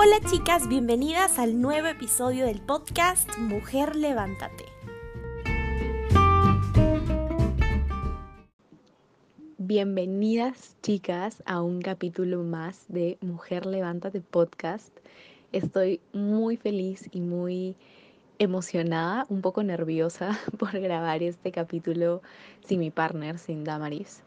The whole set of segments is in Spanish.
Hola chicas, bienvenidas al nuevo episodio del podcast Mujer Levántate. Bienvenidas chicas a un capítulo más de Mujer Levántate podcast. Estoy muy feliz y muy emocionada, un poco nerviosa por grabar este capítulo sin mi partner, sin Damaris.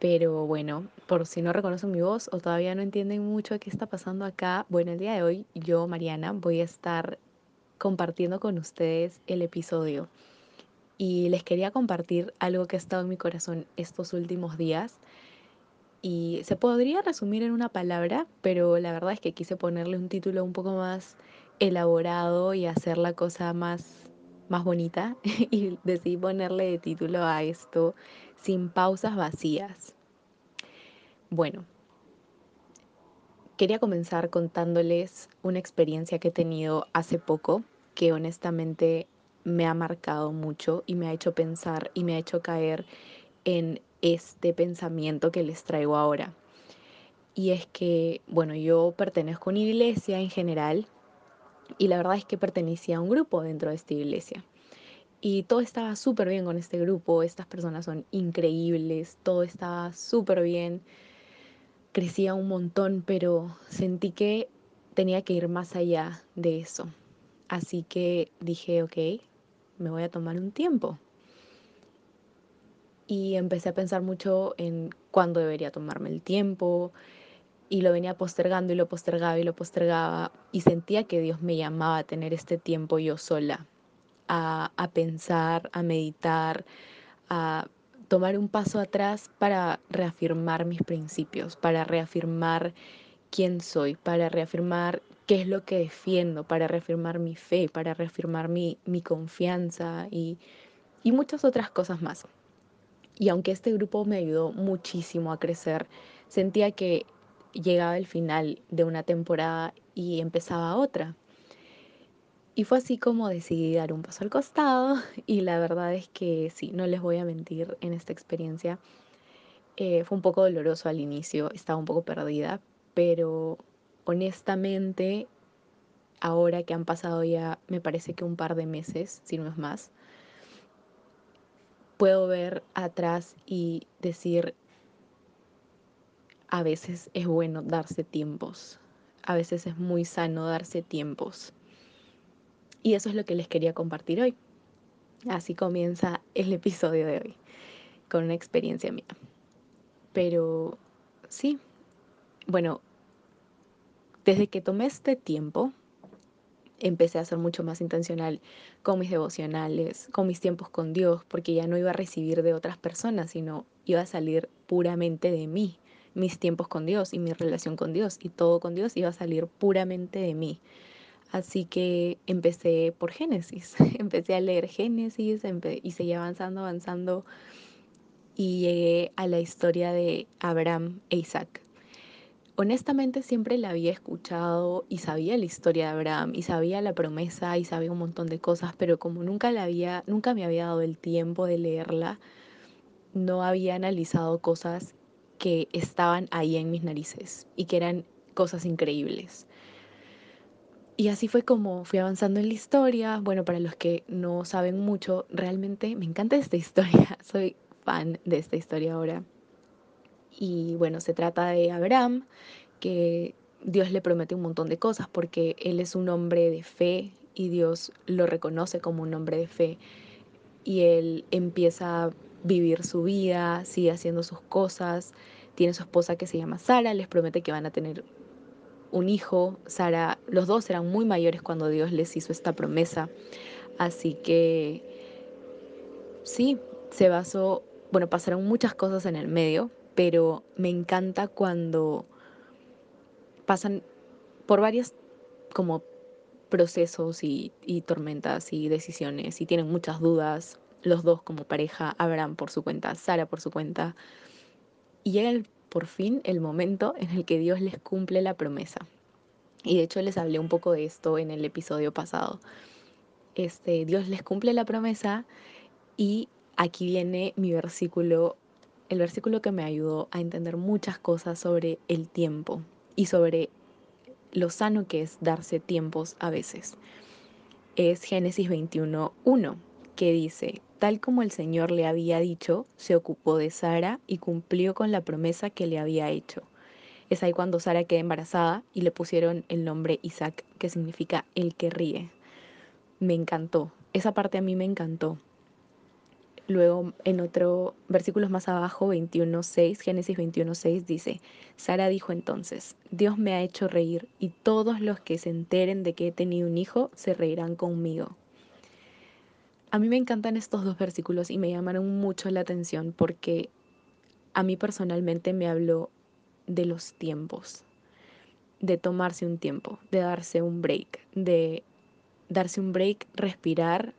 Pero bueno, por si no reconocen mi voz o todavía no entienden mucho qué está pasando acá, bueno, el día de hoy yo, Mariana, voy a estar compartiendo con ustedes el episodio. Y les quería compartir algo que ha estado en mi corazón estos últimos días. Y se podría resumir en una palabra, pero la verdad es que quise ponerle un título un poco más elaborado y hacer la cosa más, más bonita. y decidí ponerle de título a esto sin pausas vacías. Bueno, quería comenzar contándoles una experiencia que he tenido hace poco que honestamente me ha marcado mucho y me ha hecho pensar y me ha hecho caer en este pensamiento que les traigo ahora. Y es que, bueno, yo pertenezco a una iglesia en general y la verdad es que pertenecía a un grupo dentro de esta iglesia. Y todo estaba súper bien con este grupo, estas personas son increíbles, todo estaba súper bien, crecía un montón, pero sentí que tenía que ir más allá de eso. Así que dije, ok, me voy a tomar un tiempo. Y empecé a pensar mucho en cuándo debería tomarme el tiempo, y lo venía postergando y lo postergaba y lo postergaba y sentía que Dios me llamaba a tener este tiempo yo sola, a, pensar, a meditar, a tomar un paso atrás para reafirmar mis principios, para reafirmar quién soy, para reafirmar qué es lo que defiendo, para reafirmar mi fe, para reafirmar mi, mi confianza y, y muchas otras cosas más. Y aunque este grupo me ayudó muchísimo a crecer, sentía que llegaba el final de una temporada y empezaba otra. Y fue así como decidí dar un paso al costado y la verdad es que sí, no les voy a mentir en esta experiencia. Eh, fue un poco doloroso al inicio, estaba un poco perdida, pero honestamente, ahora que han pasado ya, me parece que un par de meses, si no es más, puedo ver atrás y decir, a veces es bueno darse tiempos, a veces es muy sano darse tiempos. Y eso es lo que les quería compartir hoy. Así comienza el episodio de hoy, con una experiencia mía. Pero sí, bueno, desde que tomé este tiempo, empecé a ser mucho más intencional con mis devocionales, con mis tiempos con Dios, porque ya no iba a recibir de otras personas, sino iba a salir puramente de mí, mis tiempos con Dios y mi relación con Dios, y todo con Dios iba a salir puramente de mí. Así que empecé por Génesis, empecé a leer Génesis y seguí avanzando, avanzando y llegué a la historia de Abraham e Isaac. Honestamente siempre la había escuchado y sabía la historia de Abraham y sabía la promesa y sabía un montón de cosas, pero como nunca la había, nunca me había dado el tiempo de leerla, no había analizado cosas que estaban ahí en mis narices y que eran cosas increíbles. Y así fue como fui avanzando en la historia. Bueno, para los que no saben mucho, realmente me encanta esta historia. Soy fan de esta historia ahora. Y bueno, se trata de Abraham, que Dios le promete un montón de cosas porque él es un hombre de fe y Dios lo reconoce como un hombre de fe. Y él empieza a vivir su vida, sigue haciendo sus cosas. Tiene su esposa que se llama Sara, les promete que van a tener un hijo. Sara, los dos eran muy mayores cuando Dios les hizo esta promesa. Así que sí, se basó, bueno, pasaron muchas cosas en el medio, pero me encanta cuando pasan por varios como procesos y, y, tormentas y decisiones y tienen muchas dudas, los dos como pareja, Abraham por su cuenta, Sara por su cuenta, y llega el por fin el momento en el que Dios les cumple la promesa. Y de hecho les hablé un poco de esto en el episodio pasado. Este, Dios les cumple la promesa y aquí viene mi versículo, el versículo que me ayudó a entender muchas cosas sobre el tiempo y sobre lo sano que es darse tiempos a veces. Es Génesis 21.1, que dice, tal como el Señor le había dicho, se ocupó de Sara y cumplió con la promesa que le había hecho. Es ahí cuando Sara queda embarazada y le pusieron el nombre Isaac, que significa el que ríe. Me encantó, esa parte a mí me encantó. Luego, en otro versículos más abajo, 21.6, Génesis 21.6 dice, Sara dijo entonces, Dios me ha hecho reír y todos los que se enteren de que he tenido un hijo se reirán conmigo. A mí me encantan estos dos versículos y me llamaron mucho la atención porque a mí personalmente me habló de los tiempos, de tomarse un tiempo, de darse un break, de darse un break, respirar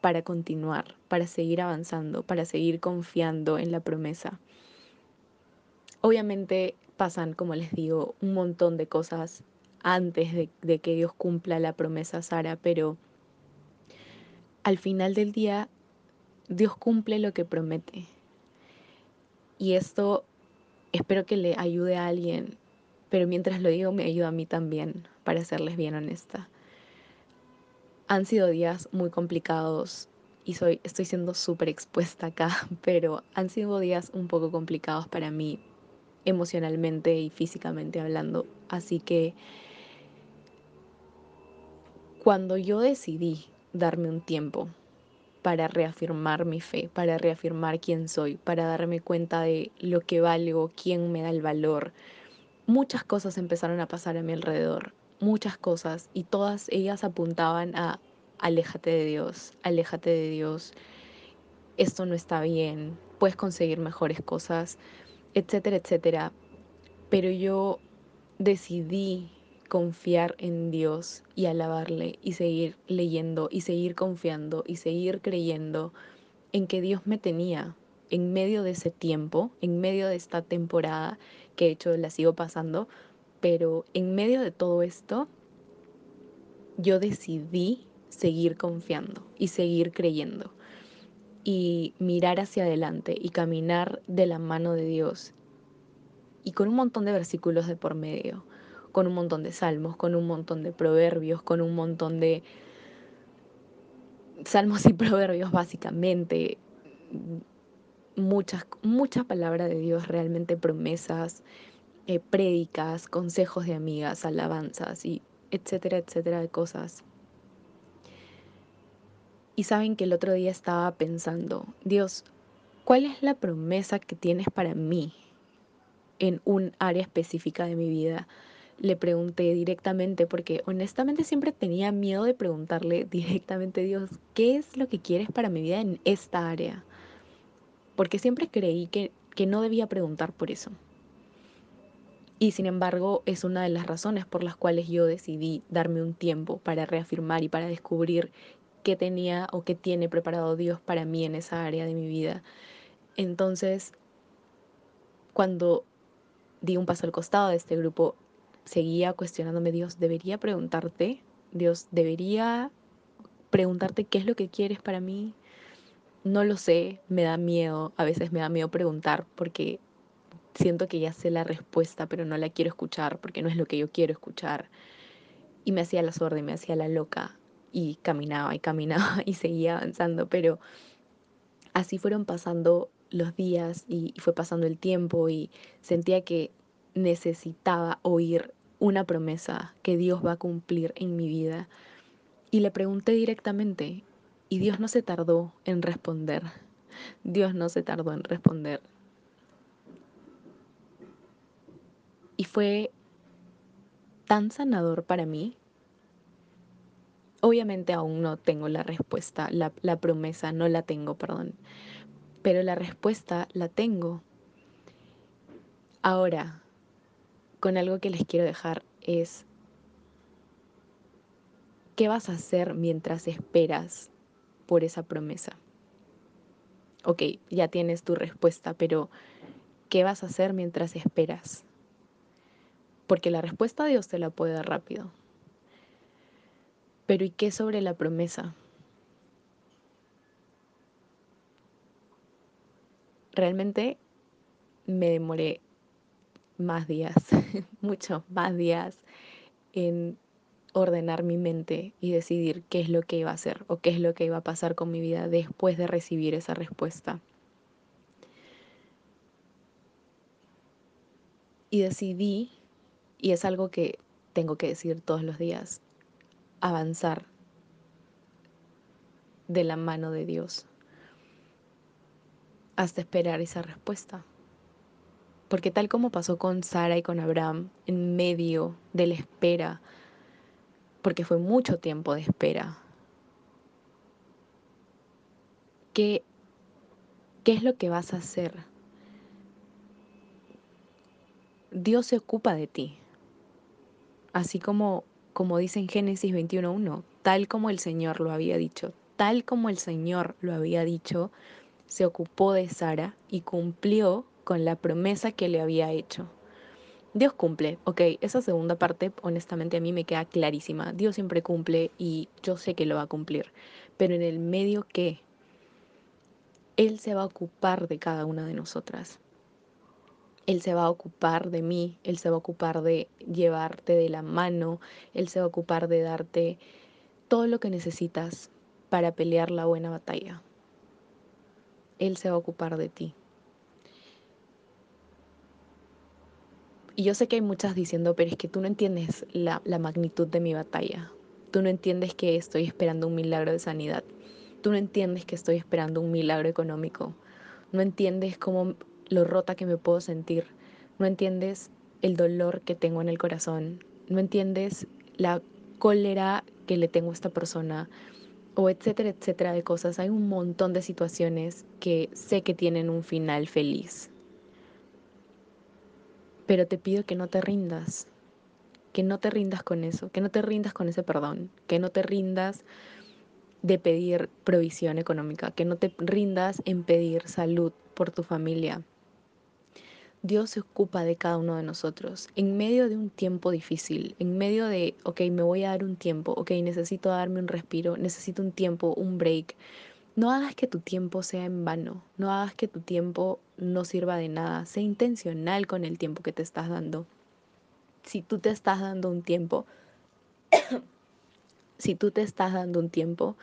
para continuar, para seguir avanzando, para seguir confiando en la promesa. Obviamente pasan, como les digo, un montón de cosas antes de, que Dios cumpla la promesa Sara, pero al final del día Dios cumple lo que promete. Y esto espero que le ayude a alguien, pero mientras lo digo me ayuda a mí también, para serles bien honesta. Han sido días muy complicados y soy, estoy siendo súper expuesta acá, pero han sido días un poco complicados para mí emocionalmente y físicamente hablando. Así que cuando yo decidí darme un tiempo para reafirmar mi fe, para reafirmar quién soy, para darme cuenta de lo que valgo, quién me da el valor, muchas cosas empezaron a pasar a mi alrededor muchas cosas y todas ellas apuntaban a aléjate de Dios, aléjate de Dios, esto no está bien, puedes conseguir mejores cosas, etcétera, etcétera. Pero yo decidí confiar en Dios y alabarle y seguir leyendo y seguir confiando y seguir creyendo en que Dios me tenía en medio de ese tiempo, en medio de esta temporada que de hecho la sigo pasando, pero en medio de todo esto, yo decidí seguir confiando y seguir creyendo. Y mirar hacia adelante y caminar de la mano de Dios. Y con un montón de versículos de por medio, con un montón de salmos, con un montón de proverbios, con un montón de salmos y proverbios básicamente, muchas, muchas palabras de Dios, realmente promesas eh, prédicas, consejos de amigas, alabanzas y etcétera, etcétera de cosas. Y saben que el otro día estaba pensando, Dios, ¿cuál es la promesa que tienes para mí en un área específica de mi vida? Le pregunté directamente porque honestamente siempre tenía miedo de preguntarle directamente, Dios, ¿qué es lo que quieres para mi vida en esta área? Porque siempre creí que, que no debía preguntar por eso. Y sin embargo es una de las razones por las cuales yo decidí darme un tiempo para reafirmar y para descubrir qué tenía o qué tiene preparado Dios para mí en esa área de mi vida. Entonces, cuando di un paso al costado de este grupo, seguía cuestionándome, Dios, debería preguntarte, Dios, debería preguntarte qué es lo que quieres para mí. No lo sé, me da miedo, a veces me da miedo preguntar porque siento que ya sé la respuesta, pero no la quiero escuchar porque no es lo que yo quiero escuchar. Y me hacía la sorda y me hacía la loca y caminaba y caminaba y seguía avanzando, pero así fueron pasando los días y, fue pasando el tiempo y sentía que necesitaba oír una promesa que Dios va a cumplir en mi vida. Y le pregunté directamente y Dios no se tardó en responder. Dios no se tardó en responder. Y fue tan sanador para mí. Obviamente aún no tengo la respuesta, la, promesa no la tengo, perdón. Pero la respuesta la tengo. Ahora, con algo que les quiero dejar es, ¿qué vas a hacer mientras esperas por esa promesa? Ok, ya tienes tu respuesta, pero ¿qué vas a hacer mientras esperas? porque la respuesta Dios te la puede dar rápido. Pero ¿y qué sobre la promesa? Realmente me demoré más días, muchos más días en ordenar mi mente y decidir qué es lo que iba a hacer o qué es lo que iba a pasar con mi vida después de recibir esa respuesta. Y decidí, y es algo que tengo que decir todos los días, avanzar de la mano de Dios hasta esperar esa respuesta. Porque tal como pasó con Sara y con Abraham, en medio de la espera, porque fue mucho tiempo de espera. ¿Qué, qué es lo que vas a hacer? Dios se ocupa de ti. Así como, como dice en Génesis 21.1, tal como el Señor lo había dicho, tal como el Señor lo había dicho, se ocupó de Sara y cumplió con la promesa que le había hecho. Dios cumple, ok, esa segunda parte honestamente a mí me queda clarísima. Dios siempre cumple y yo sé que lo va a cumplir, pero en el medio que Él se va a ocupar de cada una de nosotras. Él se va a ocupar de mí, Él se va a ocupar de llevarte de la mano, Él se va a ocupar de darte todo lo que necesitas para pelear la buena batalla. Él se va a ocupar de ti. Y yo sé que hay muchas diciendo, pero es que tú no entiendes la, magnitud de mi batalla. Tú no entiendes que estoy esperando un milagro de sanidad. Tú no entiendes que estoy esperando un milagro económico. No entiendes cómo lo rota que me puedo sentir. No entiendes el dolor que tengo en el corazón. No entiendes la cólera que le tengo a esta persona. O etcétera, etcétera de cosas. Hay un montón de situaciones que sé que tienen un final feliz pero te pido que no te rindas, que no te rindas con eso, que no te rindas con ese perdón, que no te rindas de pedir provisión económica, que no te rindas en pedir salud por tu familia. Dios se ocupa de cada uno de nosotros en medio de un tiempo difícil, en medio de, ok, me voy a dar un tiempo, ok, necesito darme un respiro, necesito un tiempo, un break, no hagas que tu tiempo sea en vano, no hagas que tu tiempo no sirva de nada, sé intencional con el tiempo que te estás dando. Si tú te estás dando un tiempo, si tú te estás dando un tiempo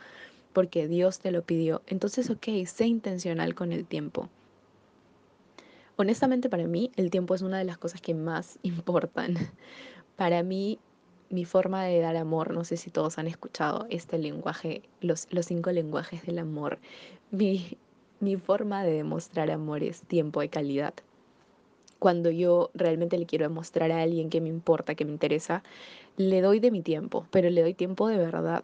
porque Dios te lo pidió, entonces ok, sé intencional con el tiempo. Honestamente para mí el tiempo es una de las cosas que más importan. Para mí mi forma de dar amor, no sé si todos han escuchado este lenguaje, los, los cinco lenguajes del amor. Mi, mi forma de demostrar amor es tiempo de calidad. Cuando yo realmente le quiero demostrar a alguien que me importa, que me interesa, le doy de mi tiempo, pero le doy tiempo de verdad.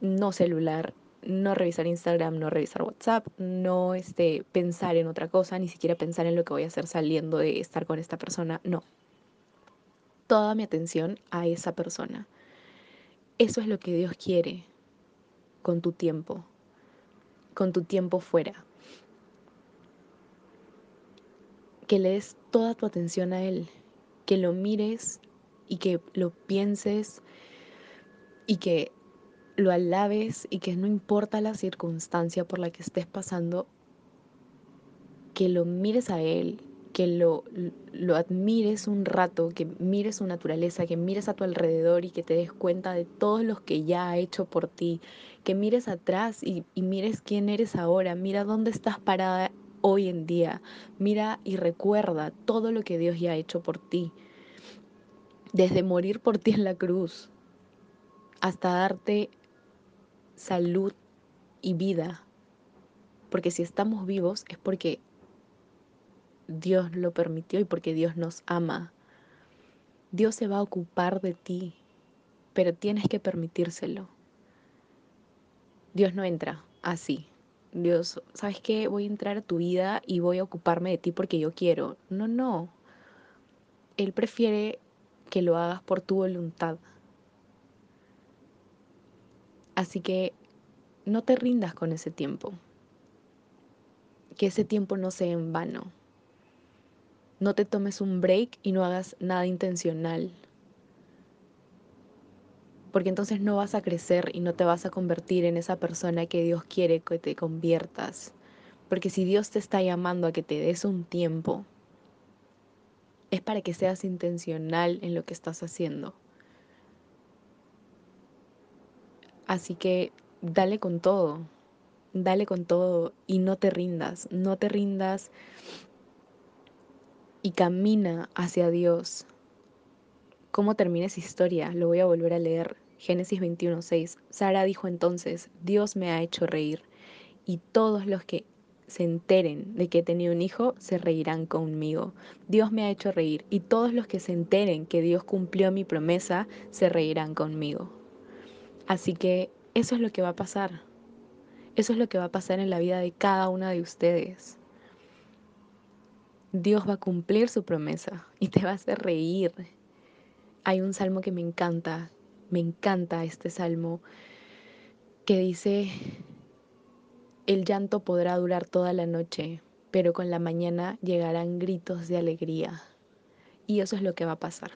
No celular, no revisar Instagram, no revisar WhatsApp, no este, pensar en otra cosa, ni siquiera pensar en lo que voy a hacer saliendo de estar con esta persona. No, toda mi atención a esa persona. Eso es lo que Dios quiere con tu tiempo, con tu tiempo fuera. Que le des toda tu atención a Él, que lo mires y que lo pienses y que lo alabes y que no importa la circunstancia por la que estés pasando, que lo mires a Él que lo, lo admires un rato, que mires su naturaleza, que mires a tu alrededor y que te des cuenta de todos los que ya ha hecho por ti, que mires atrás y, y mires quién eres ahora, mira dónde estás parada hoy en día, mira y recuerda todo lo que Dios ya ha hecho por ti, desde morir por ti en la cruz hasta darte salud y vida. Porque si estamos vivos es porque Dios lo permitió y porque Dios nos ama. Dios se va a ocupar de ti, pero tienes que permitírselo. Dios no entra así. Dios, ¿sabes qué? Voy a entrar a tu vida y voy a ocuparme de ti porque yo quiero. No, no. Él prefiere que lo hagas por tu voluntad. Así que no te rindas con ese tiempo. Que ese tiempo no sea en vano no te tomes un break y no hagas nada intencional. Porque entonces no vas a crecer y no te vas a convertir en esa persona que Dios quiere que te conviertas. Porque si Dios te está llamando a que te des un tiempo, es para que seas intencional en lo que estás haciendo. Así que dale con todo, dale con todo y no te rindas, no te rindas y camina hacia Dios. ¿Cómo termina esa historia? Lo voy a volver a leer. Génesis 21:6. Sara dijo entonces, Dios me ha hecho reír y todos los que se enteren de que he tenido un hijo se reirán conmigo. Dios me ha hecho reír y todos los que se enteren que Dios cumplió mi promesa se reirán conmigo. Así que eso es lo que va a pasar. Eso es lo que va a pasar en la vida de cada una de ustedes. Dios va a cumplir su promesa y te va a hacer reír. Hay un salmo que me encanta, me encanta este salmo, que dice, el llanto podrá durar toda la noche, pero con la mañana llegarán gritos de alegría. Y eso es lo que va a pasar.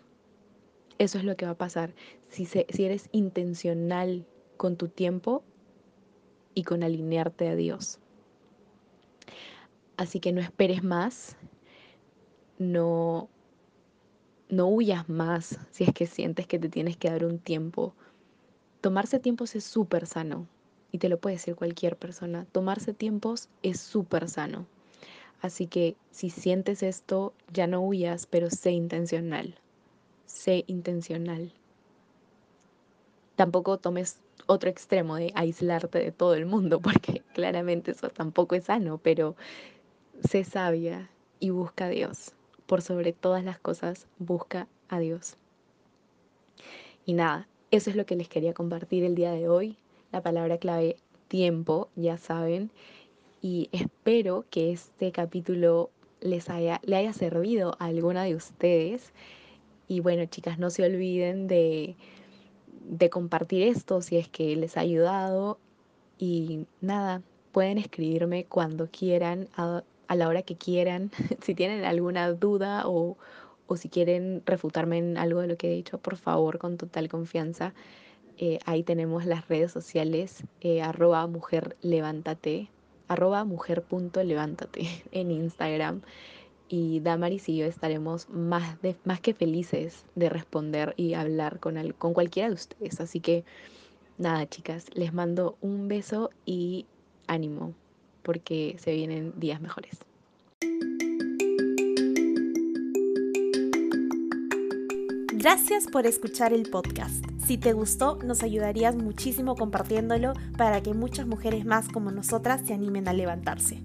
Eso es lo que va a pasar. Si, si eres intencional con tu tiempo y con alinearte a Dios. Así que no esperes más, no, no huyas más si es que sientes que te tienes que dar un tiempo. Tomarse tiempos es súper sano y te lo puede decir cualquier persona. Tomarse tiempos es súper sano. Así que si sientes esto, ya no huyas, pero sé intencional. Sé intencional. Tampoco tomes otro extremo de aislarte de todo el mundo, porque claramente eso tampoco es sano, pero sé sabia y busca a Dios. Por sobre todas las cosas, busca a Dios. Y nada, eso es lo que les quería compartir el día de hoy. La palabra clave tiempo, ya saben. Y espero que este capítulo les haya, le haya servido a alguna de ustedes. Y bueno, chicas, no se olviden de de compartir esto si es que les ha ayudado. Y nada, pueden escribirme cuando quieran, la hora que quieran, si tienen alguna duda o, o, si quieren refutarme en algo de lo que he dicho, por favor, con total confianza. Eh, ahí tenemos las redes sociales, eh, arroba mujer levántate, arroba mujer punto levántate en Instagram y Damaris y yo estaremos más, de, más que felices de responder y hablar con, con cualquiera de ustedes. Así que nada, chicas, les mando un beso y ánimo, porque se vienen días mejores. Gracias por escuchar el podcast. Si te gustó, nos ayudarías muchísimo compartiéndolo para que muchas mujeres más como nosotras se animen a levantarse.